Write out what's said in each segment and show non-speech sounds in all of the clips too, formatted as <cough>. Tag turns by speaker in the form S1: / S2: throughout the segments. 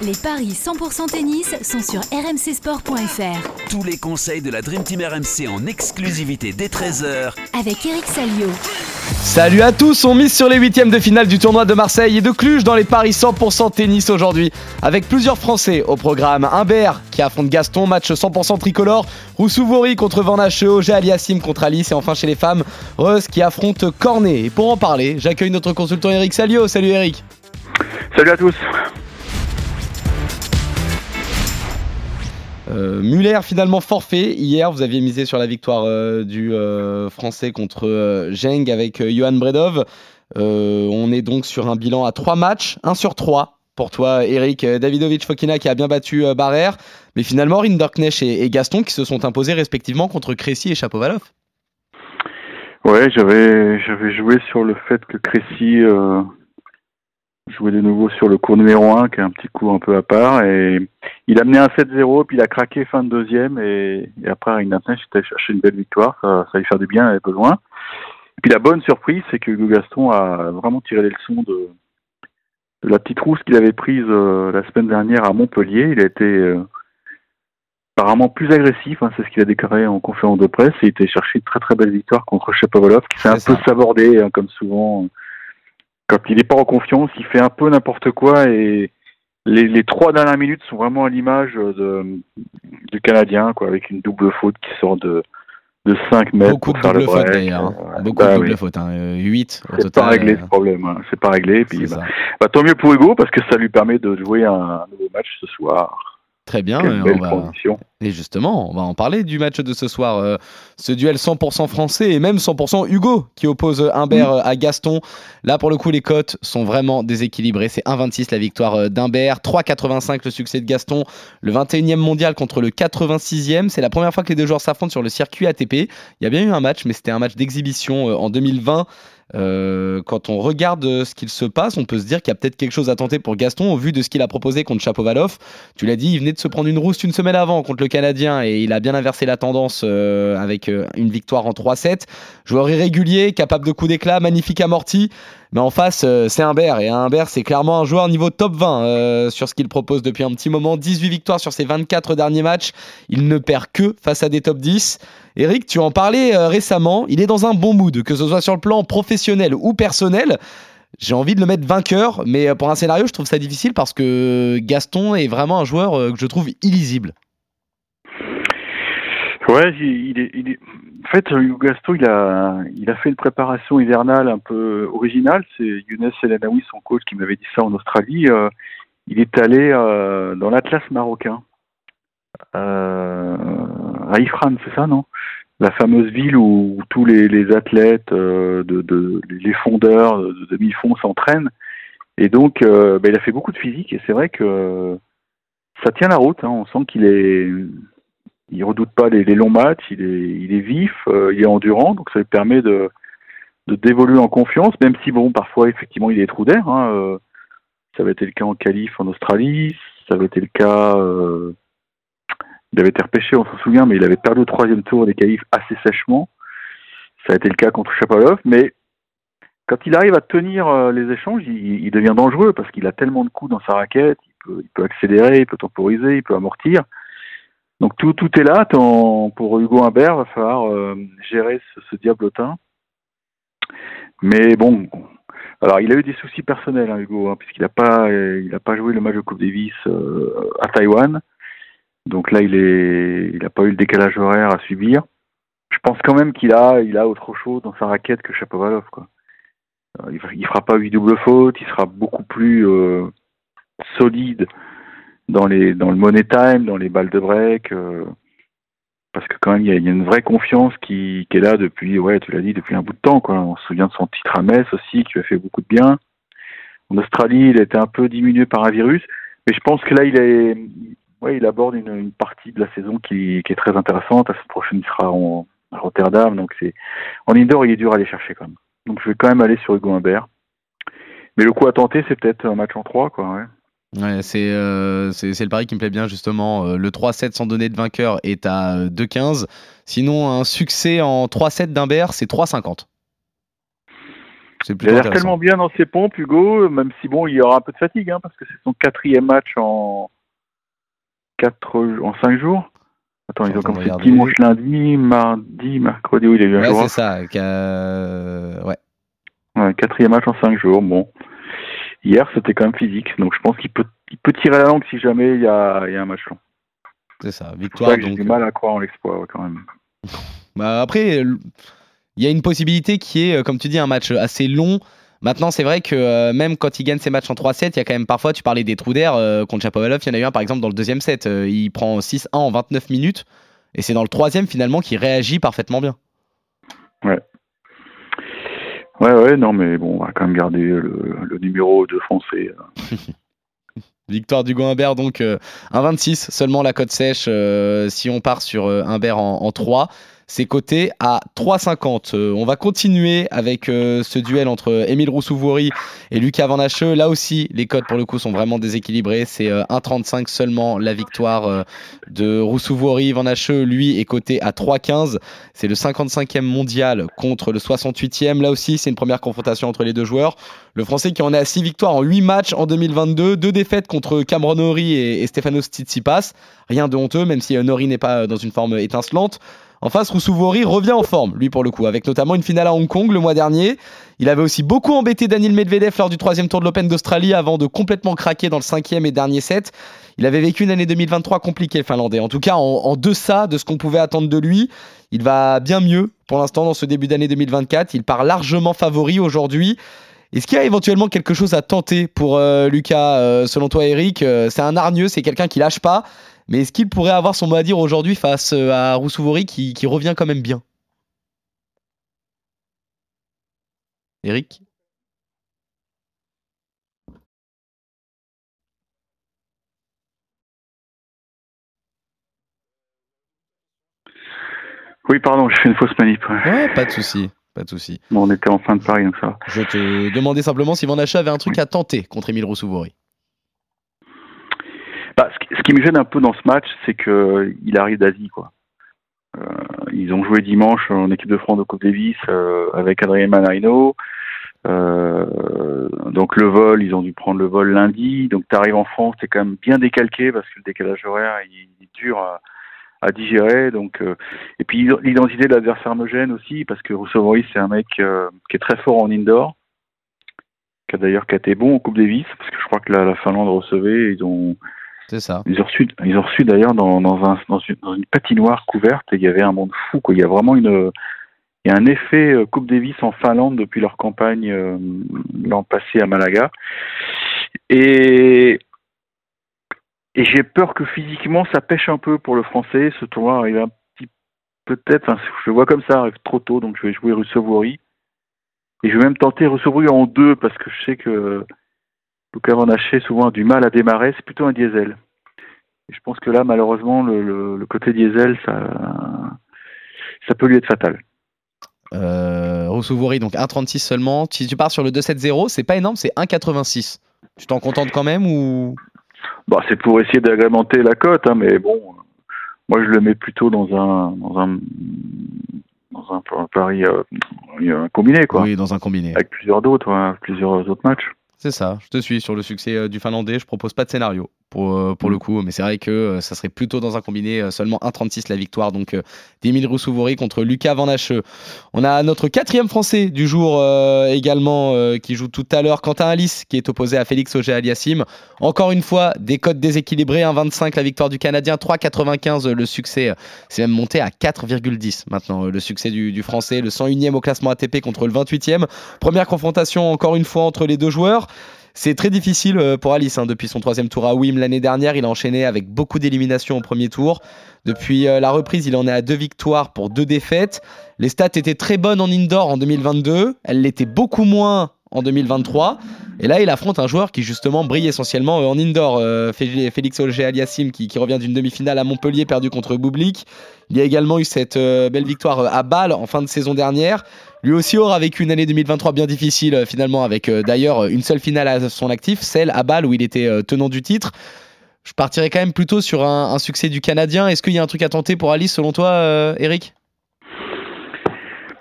S1: Les paris 100% tennis sont sur rmcsport.fr.
S2: Tous les conseils de la Dream Team RMC en exclusivité dès 13h
S1: Avec Eric Salio.
S3: Salut à tous, on mise sur les huitièmes de finale du tournoi de Marseille et de Cluj dans les paris 100% tennis aujourd'hui. Avec plusieurs Français au programme. Humbert qui affronte Gaston, match 100% tricolore. Roussouvori contre Van Hacheo, Aliassim contre Alice et enfin chez les femmes, Reus qui affronte Cornet. Et pour en parler, j'accueille notre consultant Eric Salio. Salut Eric.
S4: Salut à tous.
S3: Euh, Muller finalement forfait. Hier, vous aviez misé sur la victoire euh, du euh, Français contre Geng avec Johan Bredov. on est donc sur un bilan à 3 matchs, 1 sur 3 pour toi, Eric Davidovic Fokina qui a bien battu Barrère, mais finalement Rinderknecht et, et, Gaston qui se sont imposés respectivement contre Crécy et Chapovalov.
S4: Ouais, j'avais j'avais joué sur le fait que Crécy jouait de nouveau sur le cours numéro 1, qui est un petit coup un peu à part. Et il a mené un 7-0, puis il a craqué fin de deuxième. Et, après, il a cherché une belle victoire. Ça, ça lui faire du bien, il avait besoin. Et puis la bonne surprise, c'est que Hugo Gaston a vraiment tiré les leçons de, la petite rousse qu'il avait prise euh, la semaine dernière à Montpellier. Il a été euh, apparemment plus agressif, hein, c'est ce qu'il a déclaré en conférence de presse. Et il était cherché une très très belle victoire contre Shapovalov, qui s'est un peu sabordé, hein, comme souvent quand il n'est pas en confiance, il fait un peu n'importe quoi et les, trois dernières minutes sont vraiment à l'image de, du Canadien, quoi, avec une double faute qui sort de, de 5 mètres
S3: Beaucoup
S4: pour faire
S3: le
S4: break.
S3: d'ailleurs. Hein. Beaucoup de double fautes, hein. 8
S4: au C'est pas réglé ce problème, hein. c'est pas réglé. Puis, bah, bah, tant mieux pour Hugo parce que ça lui permet de jouer un nouveau match ce soir.
S3: Très bien. Et justement, on va en parler du match de ce soir. Euh, ce duel 100% français et même 100% Hugo qui oppose Humbert à Gaston. Là, pour le coup, les cotes sont vraiment déséquilibrées. C'est 1,26 la victoire euh, d'Humbert, 3,85 le succès de Gaston. Le 21e mondial contre le 86e. C'est la première fois que les deux joueurs s'affrontent sur le circuit ATP. Il y a bien eu un match, mais c'était un match d'exhibition euh, en 2020. Euh, quand on regarde euh, ce qu'il se passe, on peut se dire qu'il y a peut-être quelque chose à tenter pour Gaston au vu de ce qu'il a proposé contre Chapovalov. Tu l'as dit, il venait de se prendre une rousse une semaine avant contre le Canadien et il a bien inversé la tendance euh, avec une victoire en 3-7. Joueur irrégulier, capable de coups d'éclat, magnifique amorti. Mais en face, c'est Humbert. Et Humbert, c'est clairement un joueur niveau top 20 sur ce qu'il propose depuis un petit moment. 18 victoires sur ses 24 derniers matchs. Il ne perd que face à des top 10. Eric, tu en parlais euh, récemment, il est dans un bon mood, que ce soit sur le plan professionnel ou personnel. J'ai envie de le mettre vainqueur, mais euh, pour un scénario, je trouve ça difficile parce que Gaston est vraiment un joueur euh, que je trouve illisible.
S4: Ouais, il est, en fait, Gaston, il a, il a fait une préparation hivernale un peu originale. C'est Younes Elanaoui, son coach, qui m'avait dit ça en Australie. il est allé dans l'Atlas marocain. Euh, à Ifran, c'est ça, non? La fameuse ville où, tous les, athlètes, euh, les fondeurs de demi-fond s'entraînent. Et donc, euh, ben, il a fait beaucoup de physique et c'est vrai que ça tient la route. Hein. On sent qu'il est, il redoute pas les, longs matchs, il est, vif, il est endurant, donc ça lui permet de, de d'évoluer en confiance, même si bon, parfois effectivement il est trou d'air. Hein. ça avait été le cas en qualif en Australie, ça avait été le cas il avait été repêché, on s'en souvient, mais il avait perdu au troisième tour des qualifs assez sèchement. Ça a été le cas contre Chapovalov, mais quand il arrive à tenir euh, les échanges, il, devient dangereux parce qu'il a tellement de coups dans sa raquette, il peut, accélérer, il peut temporiser, il peut amortir. Donc tout, est là. Pour Hugo Humbert, il va falloir euh, gérer ce, diablotin. Mais bon, alors il a eu des soucis personnels, hein, Hugo, hein, puisqu'il n'a pas, pas joué le match de Coupe Davis euh, à Taïwan. Donc là, il est, il n'a pas eu le décalage horaire à subir. Je pense quand même qu'il a, il a autre chose dans sa raquette que Chapovalov, quoi. Euh, il, fera pas huit doubles fautes, il sera beaucoup plus euh, solide dans le money time, dans les balles de break, euh, parce que quand même il y, a, une vraie confiance qui, est là depuis, ouais, tu l'as dit, depuis un bout de temps. On se souvient de son titre à Metz aussi, qui lui a fait beaucoup de bien. En Australie, il a été un peu diminué par un virus, mais je pense que là, il est, oui, il aborde une, partie de la saison qui, est très intéressante. La semaine prochaine, il sera en, à Rotterdam. Donc, c'est en indoor, il est dur à aller chercher quand même. Donc, je vais quand même aller sur Hugo Humbert. Mais le coup à tenter, c'est peut-être un match en 3, quoi.
S3: Ouais, c'est euh, c'est le pari qui me plaît bien justement. Euh, le 3-7 sans donner de vainqueur est à 2-15. Sinon, un succès en 3-7 d'Imbert, c'est 3-50.
S4: Il a l'air tellement bien dans ses pompes, Hugo, même si bon, il y aura un peu de fatigue, hein, parce que c'est son quatrième match en, 4, en 5 jours. Attends, ils ont commencé dimanche, lundi, mardi, mercredi, oui, il a eu un
S3: ouais, c'est ça. Ouais.
S4: ouais. Quatrième match en 5 jours, bon. Hier, c'était quand même physique, donc je pense qu'il peut, il peut tirer la langue si jamais il y a, il y a un match long.
S3: C'est ça, victoire.
S4: J'ai du mal à croire en l'exploit, quand même. <laughs>
S3: bah après, il y a une possibilité qui est, euh, comme tu dis, un match assez long. Maintenant, c'est vrai que euh, même quand il gagne ses matchs en 3-7, il y a quand même parfois, tu parlais des trous d'air euh, contre Chapovalov, il y en a eu un par exemple dans le deuxième set. il prend 6-1 en 29 minutes. Et c'est dans le troisième finalement qu'il réagit parfaitement bien.
S4: Ouais. Ouais, ouais, non, mais bon, on va quand même garder le, numéro de français. <laughs>
S3: Victoire du Humbert, donc 1-26, seulement la cote sèche si on part sur Humbert en, en 3 c'est coté à 3,50. Euh, on va continuer avec euh, ce duel entre Émile Roussouvouri et Lucas Van Là aussi, les cotes pour le coup sont vraiment déséquilibrés. C'est 1,35 euh, seulement la victoire de Roussouvouri. Van lui, est coté à 3,15. C'est le 55e mondial contre le 68e. Là aussi, c'est une première confrontation entre les deux joueurs. Le Français qui en est à 6 victoires en 8 matchs en 2022. Deux défaites contre Cameron Nori et, et Stefanos Tsitsipas. Rien de honteux, même si Nori n'est pas dans une forme étincelante. En face, Roussouvori revient en forme, lui pour le coup, avec notamment une finale à Hong Kong le mois dernier. Il avait aussi beaucoup embêté Daniel Medvedev lors du troisième tour de l'Open d'Australie avant de complètement craquer dans le cinquième et dernier set. Il avait vécu une année 2023 compliquée, Finlandais. En tout cas, en, en deçà de ce qu'on pouvait attendre de lui. Il va bien mieux pour l'instant dans ce début d'année 2024. Il part largement favori aujourd'hui. Est-ce qu'il y a éventuellement quelque chose à tenter pour euh, Lucas, euh, selon toi, Eric? Euh, C'est un hargneux, c'est quelqu'un qui lâche pas. Mais est-ce qu'il pourrait avoir son mot à dire aujourd'hui face euh, à Roussouvori qui, qui revient quand même bien? Eric?
S4: Oui, pardon, j'ai fait une fausse manip.
S3: Ouais, pas de souci, pas de souci.
S4: Bon, on était en fin de pari, donc ça
S3: Je te demandais simplement si Van avait un truc à tenter contre Emile Roussouvori.
S4: Bah, ce, qui me gêne un peu dans ce match, c'est qu'il arrive d'Asie, quoi. Euh, ils ont joué dimanche en équipe de France de Coupe Davis euh, avec Adrien Manarino. Euh, donc le vol, ils ont dû prendre le vol lundi. Donc tu arrives en France, c'est quand même bien décalqué parce que le décalage horaire il, est dur à, digérer. Donc et puis l'identité de l'adversaire me gêne aussi parce que Rousseau c'est un mec qui est très fort en indoor, qui a d'ailleurs été bon en Coupe Davis parce que je crois que la, la Finlande recevait, ils ont
S3: c'est ça.
S4: Ils ont reçu, ils ont reçu d'ailleurs dans, dans, un, dans, une, patinoire couverte et il y avait un monde fou. Quoi. Il y a vraiment une, il y a un effet euh, Coupe Davis en Finlande depuis leur campagne euh, l'an passé à Malaga. Et, et j'ai peur que physiquement ça pêche un peu pour le français. Ce tournoi arrive un petit peut-être, je vois comme ça arrive trop tôt, donc je vais jouer Russovori. Et je vais même tenter Russovori en deux parce que je sais que Luca Van souvent a du mal à démarrer, c'est plutôt un diesel. Et je pense que là, malheureusement, le, côté diesel, ça, ça peut lui être fatal.
S3: Euh, donc 1,36 seulement. Si tu pars sur le 2,70, c'est pas énorme, c'est 1,86. Tu t'en contentes quand même ou?
S4: Bah, C'est pour essayer d'agrémenter la cote, hein, mais bon, moi je le mets plutôt dans un, dans un, dans un, pari euh, combiné. Quoi.
S3: Oui, dans un combiné.
S4: Avec plusieurs d'autres, plusieurs autres matchs.
S3: C'est ça, je te suis sur le succès euh, du Finlandais. Je propose pas de scénario pour, euh, pour le mm. coup, mais c'est vrai que euh, ça serait plutôt dans un combiné seulement 1,36 la victoire donc d'Emile Roussouvori contre Lucas Van On a notre quatrième Français du jour également qui joue tout à l'heure, Quentin Alice, qui est opposé à Félix Auger Aliassime. Encore une fois, des codes déséquilibrés 1,25 la victoire du Canadien, 3,95 le succès. C'est même monté à 4,10 maintenant le succès du, du Français, le 101e au classement ATP contre le 28e. Première confrontation encore une fois entre les deux joueurs. C'est très difficile euh, pour Alice. Hein. Depuis son troisième tour à Wim l'année dernière, il a enchaîné avec beaucoup d'éliminations au premier tour. Depuis euh, la reprise, il en est à deux victoires pour deux défaites. Les stats étaient très bonnes en indoor en 2022. Elles l'étaient beaucoup moins en 2023. Et là, il affronte un joueur qui justement brille essentiellement en indoor. Félix Auger-Aliassime qui, qui, revient d'une demi-finale à Montpellier perdue contre Boublik. Il y a également eu cette belle victoire à Bâle en fin de saison dernière. Lui aussi aura vécu une année 2023 bien difficile euh, finalement avec euh, d'ailleurs une seule finale à son actif, celle à Bâle où il était euh, tenant du titre. Je partirais quand même plutôt sur un, succès du Canadien. Est-ce qu'il y a un truc à tenter pour Alice selon toi, Eric?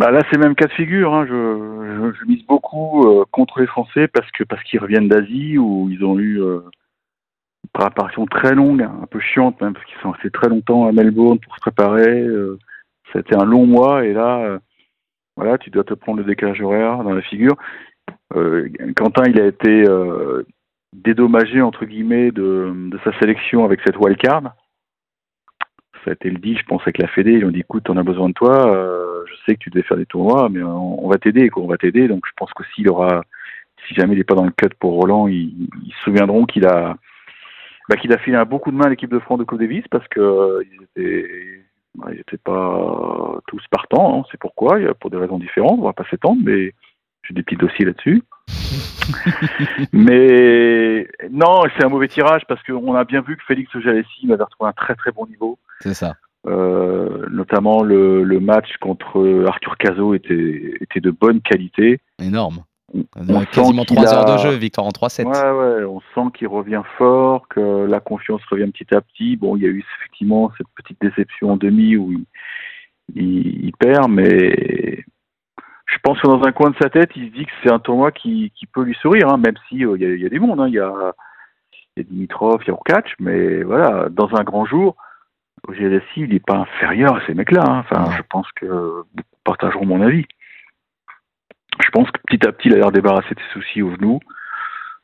S4: Bah là, c'est même cas de figure. Hein. Je, mise beaucoup contre les Français parce que parce qu'ils reviennent d'Asie où ils ont eu une préparation très longue, un peu chiante même parce qu'ils sont restés très longtemps à Melbourne pour se préparer. C'était un long mois et là, voilà, tu dois te prendre le décalage horaire dans la figure. Euh, Quentin, il a été euh, dédommagé entre guillemets de, sa sélection avec cette wildcard. Ça a été le dit, je pense, avec la Fédé. Ils ont dit écoute, on a besoin de toi. Euh, je sais que tu devais faire des tournois, mais on, va t'aider. On va t'aider. Donc je pense que s'il aura, si jamais il n'est pas dans le cut pour Roland, ils, se souviendront qu'il a, bah, qu'il a filé un beaucoup de main à l'équipe de France de Coupe Davis parce que ils étaient ils n'étaient pas tous partants, hein, c'est pourquoi, pour des raisons différentes, on va pas s'étendre, mais j'ai des petits dossiers là-dessus. <laughs> mais non, c'est un mauvais tirage parce qu'on a bien vu que Félix Jalessi avait retrouvé un très très bon niveau.
S3: C'est ça.
S4: Euh, notamment le, le, match contre Arthur Cazot était, était de bonne qualité.
S3: Énorme quasiment 3 heures de jeu, victoire en 3-7.
S4: Ouais, ouais, on sent qu'il revient fort, que la confiance revient petit à petit. Bon, il y a eu effectivement cette petite déception en demi où il, perd, mais je pense que dans un coin de sa tête, il se dit que c'est un tournoi qui, qui, peut lui sourire, hein, même si euh, il, y a, des mondes. Hein. il, y a, il y a Dimitrov, il y a Urkac, mais voilà, dans un grand jour, au GLSI, il n'est pas inférieur à ces mecs-là. Hein. Enfin, je pense que beaucoup partageront mon avis. Je pense que petit à petit, il a l'air débarrassé de ses soucis au genou.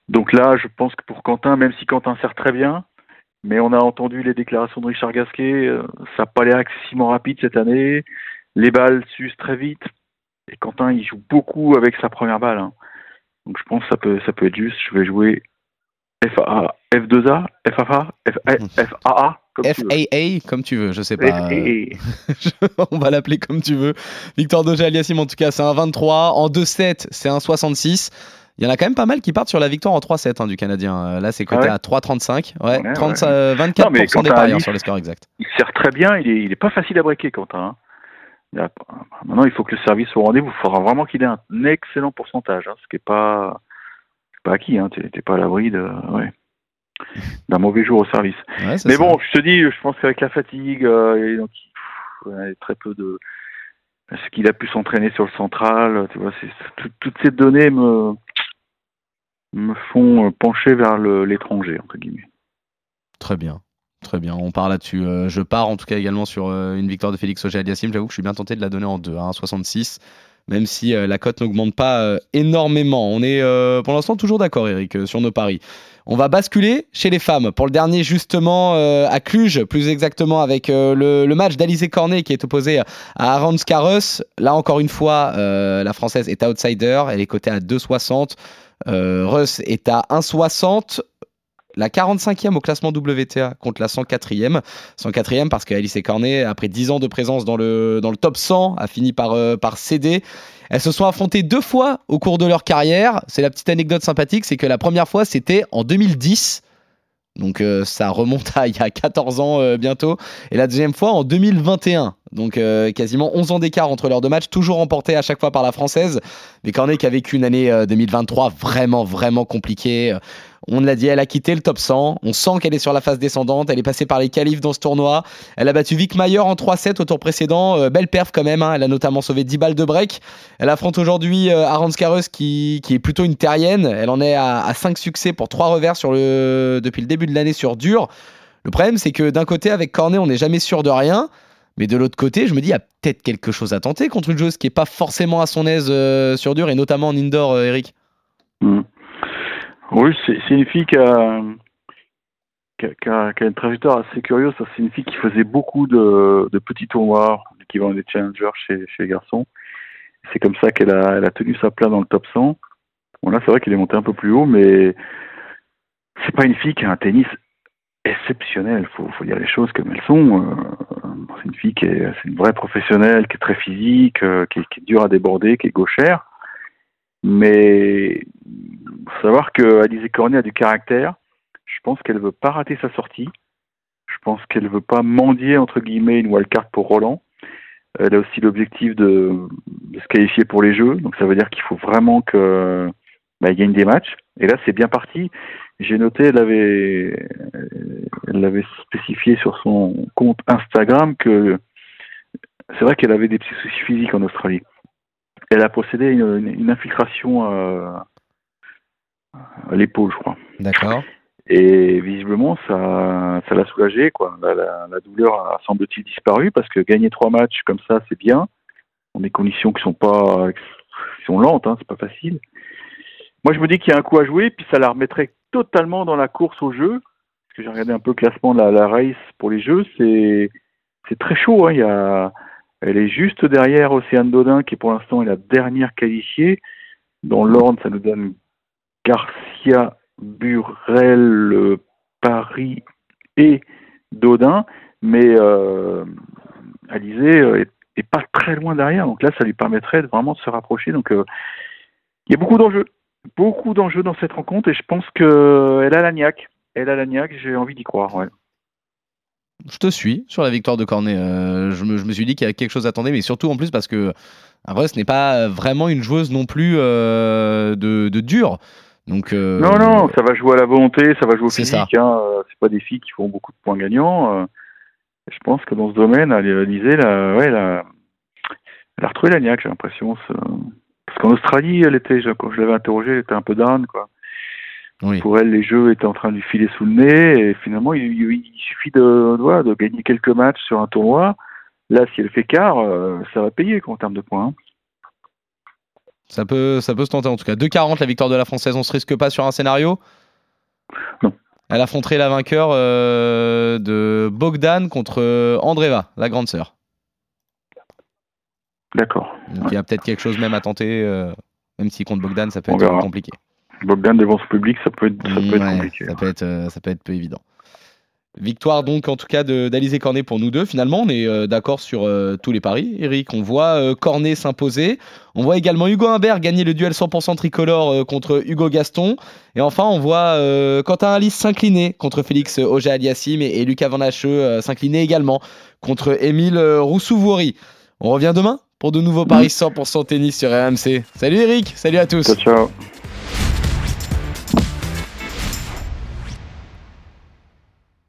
S4: Donc là, je pense que pour Quentin, même si Quentin sert très bien, mais on a entendu les déclarations de Richard Gasquet, euh, ça n'a pas l'air excessivement rapide cette année. Les balles s'usent très vite. Et Quentin, il joue beaucoup avec sa première balle. Hein. Donc je pense que ça peut, ça peut être juste. Je vais jouer FAA, F2A, FAA, FAA,
S3: FAA, comme tu veux, je sais pas. <laughs> On va l'appeler comme tu veux. Victor Doge Aliassim, en tout cas, c'est un 23. En 2-7, c'est un 66. Il y en a quand même pas mal qui partent sur la victoire en 3-7 hein, du Canadien. Euh, là, c'est coté ah à 3-35. Ouais, 24% des parieurs sur le score exact.
S4: Il sert très bien. Il est, il est pas facile à breaker, Quentin. Hein. Maintenant, il faut que le service soit au rendez-vous. Il faudra vraiment qu'il ait un excellent pourcentage, hein, ce qui n'est pas, pas acquis. Hein. Tu n'es pas à l'abri de. Ouais d'un mauvais jour au service. mais bon, je te dis, je pense qu'avec la fatigue, euh, donc, il, très peu de ce qu'il a pu s'entraîner sur le central, tu vois, toutes ces données me me font pencher vers l'étranger entre guillemets.
S3: Très bien. Très bien, on part là-dessus. Euh, je pars en tout cas également sur euh, une victoire de Félix Auger-Aliassime. J'avoue que je suis bien tenté de la donner en 2, hein, 66 même si la cote n'augmente pas énormément. On est pour l'instant toujours d'accord, Eric, sur nos paris. On va basculer chez les femmes pour le dernier justement euh, à Cluj, plus exactement avec euh, le, match d'Alizé Cornet qui est opposé à Arons Karus. Là encore une fois, euh, la française est outsider, elle est cotée à 2,60. Russ est à 1,60 la 45e au classement WTA contre la 104e. 104e parce qu'Alice Cornet, après 10 ans de présence dans le, top 100, a fini par, par céder. Elles se sont affrontées deux fois au cours de leur carrière. C'est la petite anecdote sympathique, c'est que la première fois, c'était en 2010. Donc euh, ça remonte à il y a 14 ans euh, bientôt. Et la deuxième fois en 2021. Donc euh, quasiment 11 ans d'écart entre leurs deux matchs, toujours remportés à chaque fois par la française. Mais Cornet qui a vécu une année 2023 vraiment, vraiment compliquée. On l'a dit, elle a quitté le top 100. On sent qu'elle est sur la phase descendante. Elle est passée par les qualifs dans ce tournoi. Elle a battu Vic Mayer en 3-7 au tour précédent. Euh, belle perf quand même. Hein. Elle a notamment sauvé 10 balles de break. Elle affronte aujourd'hui euh, Arons qui, est plutôt une terrienne. Elle en est à, 5 succès pour 3 revers depuis le début de l'année sur dur. Le problème, c'est que d'un côté, avec Cornet, on n'est jamais sûr de rien. Mais de l'autre côté, je me dis, il y a peut-être quelque chose à tenter contre une joueuse qui n'est pas forcément à son aise euh, sur dur, et notamment en indoor, Eric.
S4: Mm. Oui, c'est une fille qui a, qui, a, une trajectoire assez curieuse. C'est une fille qui faisait beaucoup de, petits tournois, l'équivalent des challengers chez, les garçons. C'est comme ça qu'elle a, tenu sa place dans le top 100. Bon, là, c'est vrai qu'elle est montée un peu plus haut, mais c'est pas une fille qui a un tennis exceptionnel. Faut, faut dire les choses comme elles sont. Euh, c'est une fille qui est, une vraie professionnelle, qui est très physique, euh, qui, est dure à déborder, qui est gauchère Mais faut savoir que Alizé Cornet a du caractère. Je pense qu'elle veut pas rater sa sortie. Je pense qu'elle veut pas mendier entre guillemets une wildcard pour Roland. Elle a aussi l'objectif de, se qualifier pour les Jeux, donc ça veut dire qu'il faut vraiment que bah, gagne des matchs. Et là, c'est bien parti. J'ai noté, elle avait, elle avait spécifié sur son compte Instagram que c'est vrai qu'elle avait des petits soucis physiques en Australie. Elle a procédé à une, infiltration à, l'épaule, je crois.
S3: D'accord.
S4: Et visiblement, ça, ça l'a soulagé, quoi. La, la, douleur a semble-t-il disparu parce que gagner trois matchs comme ça, c'est bien. Dans des conditions qui sont pas, qui sont lentes, hein, c'est pas facile. Moi, je me dis qu'il y a un coup à jouer, puis ça la remettrait totalement dans la course au jeu. Parce que j'ai regardé un peu le classement de la, la race pour les jeux, c'est c'est très chaud. Hein. Il y a, elle est juste derrière Océane Dodin, qui pour l'instant est la dernière qualifiée. Dans l'ordre, ça nous donne Garcia, Burel, Paris et Dodin, mais euh, Alizé euh, est, pas très loin derrière, donc là ça lui permettrait vraiment de se rapprocher. Donc euh, il y a beaucoup d'enjeux, beaucoup d'enjeux dans cette rencontre et je pense qu'elle a la niaque. Elle a la niaque, j'ai envie d'y croire.
S3: Je te suis sur la victoire de Cornet. je, me, suis dit qu'il y a quelque chose à attendre, mais surtout en plus parce que vrai, ce n'est pas vraiment une joueuse non plus de, de dur. Donc,
S4: euh, non, non, ça va jouer à la volonté, ça va jouer au physique. Hein, euh, c'est pas des filles qui font beaucoup de points gagnants. Euh. je pense que dans ce domaine, Alizé, la, ouais, elle a retrouvé la niaque, j'ai l'impression. Parce qu'en Australie, elle était, quand je l'avais interrogée, elle était un peu down, quoi. Pour elle, les jeux étaient en train de lui filer sous le nez, et finalement, il, suffit de, de, de, gagner quelques matchs sur un tournoi. Là, si elle fait quart, ça va payer quoi, en termes de points. Hein.
S3: Ça peut, ça peut se tenter en tout cas. 2,40 la victoire de la Française, on se risque pas sur un scénario?
S4: Non.
S3: Elle affronterait la vainqueur euh, de Bogdan contre euh, Andreva, la grande sœur.
S4: D'accord.
S3: il y a peut-être quelque chose même à tenter, euh, même si contre Bogdan, ça peut être compliqué.
S4: Bogdan devant ce public, ça peut être, ça peut être compliqué.
S3: Ça peut être, ça peut être peu évident. Victoire donc en tout cas d'Alizé Cornet pour nous deux. Finalement, on est euh, d'accord sur euh, tous les paris. Eric, on voit euh, Cornet s'imposer. On voit également Hugo Humbert gagner le duel 100% tricolore contre Hugo Gaston. Et enfin, on voit Quentin Alice s'incliner contre Félix Auger Aliassim et, Lucas Van s'incliner également contre Émile Roussouvouri. On revient demain pour de nouveaux paris 100% tennis sur RMC. Salut Eric, salut à tous.
S4: Ciao, ciao.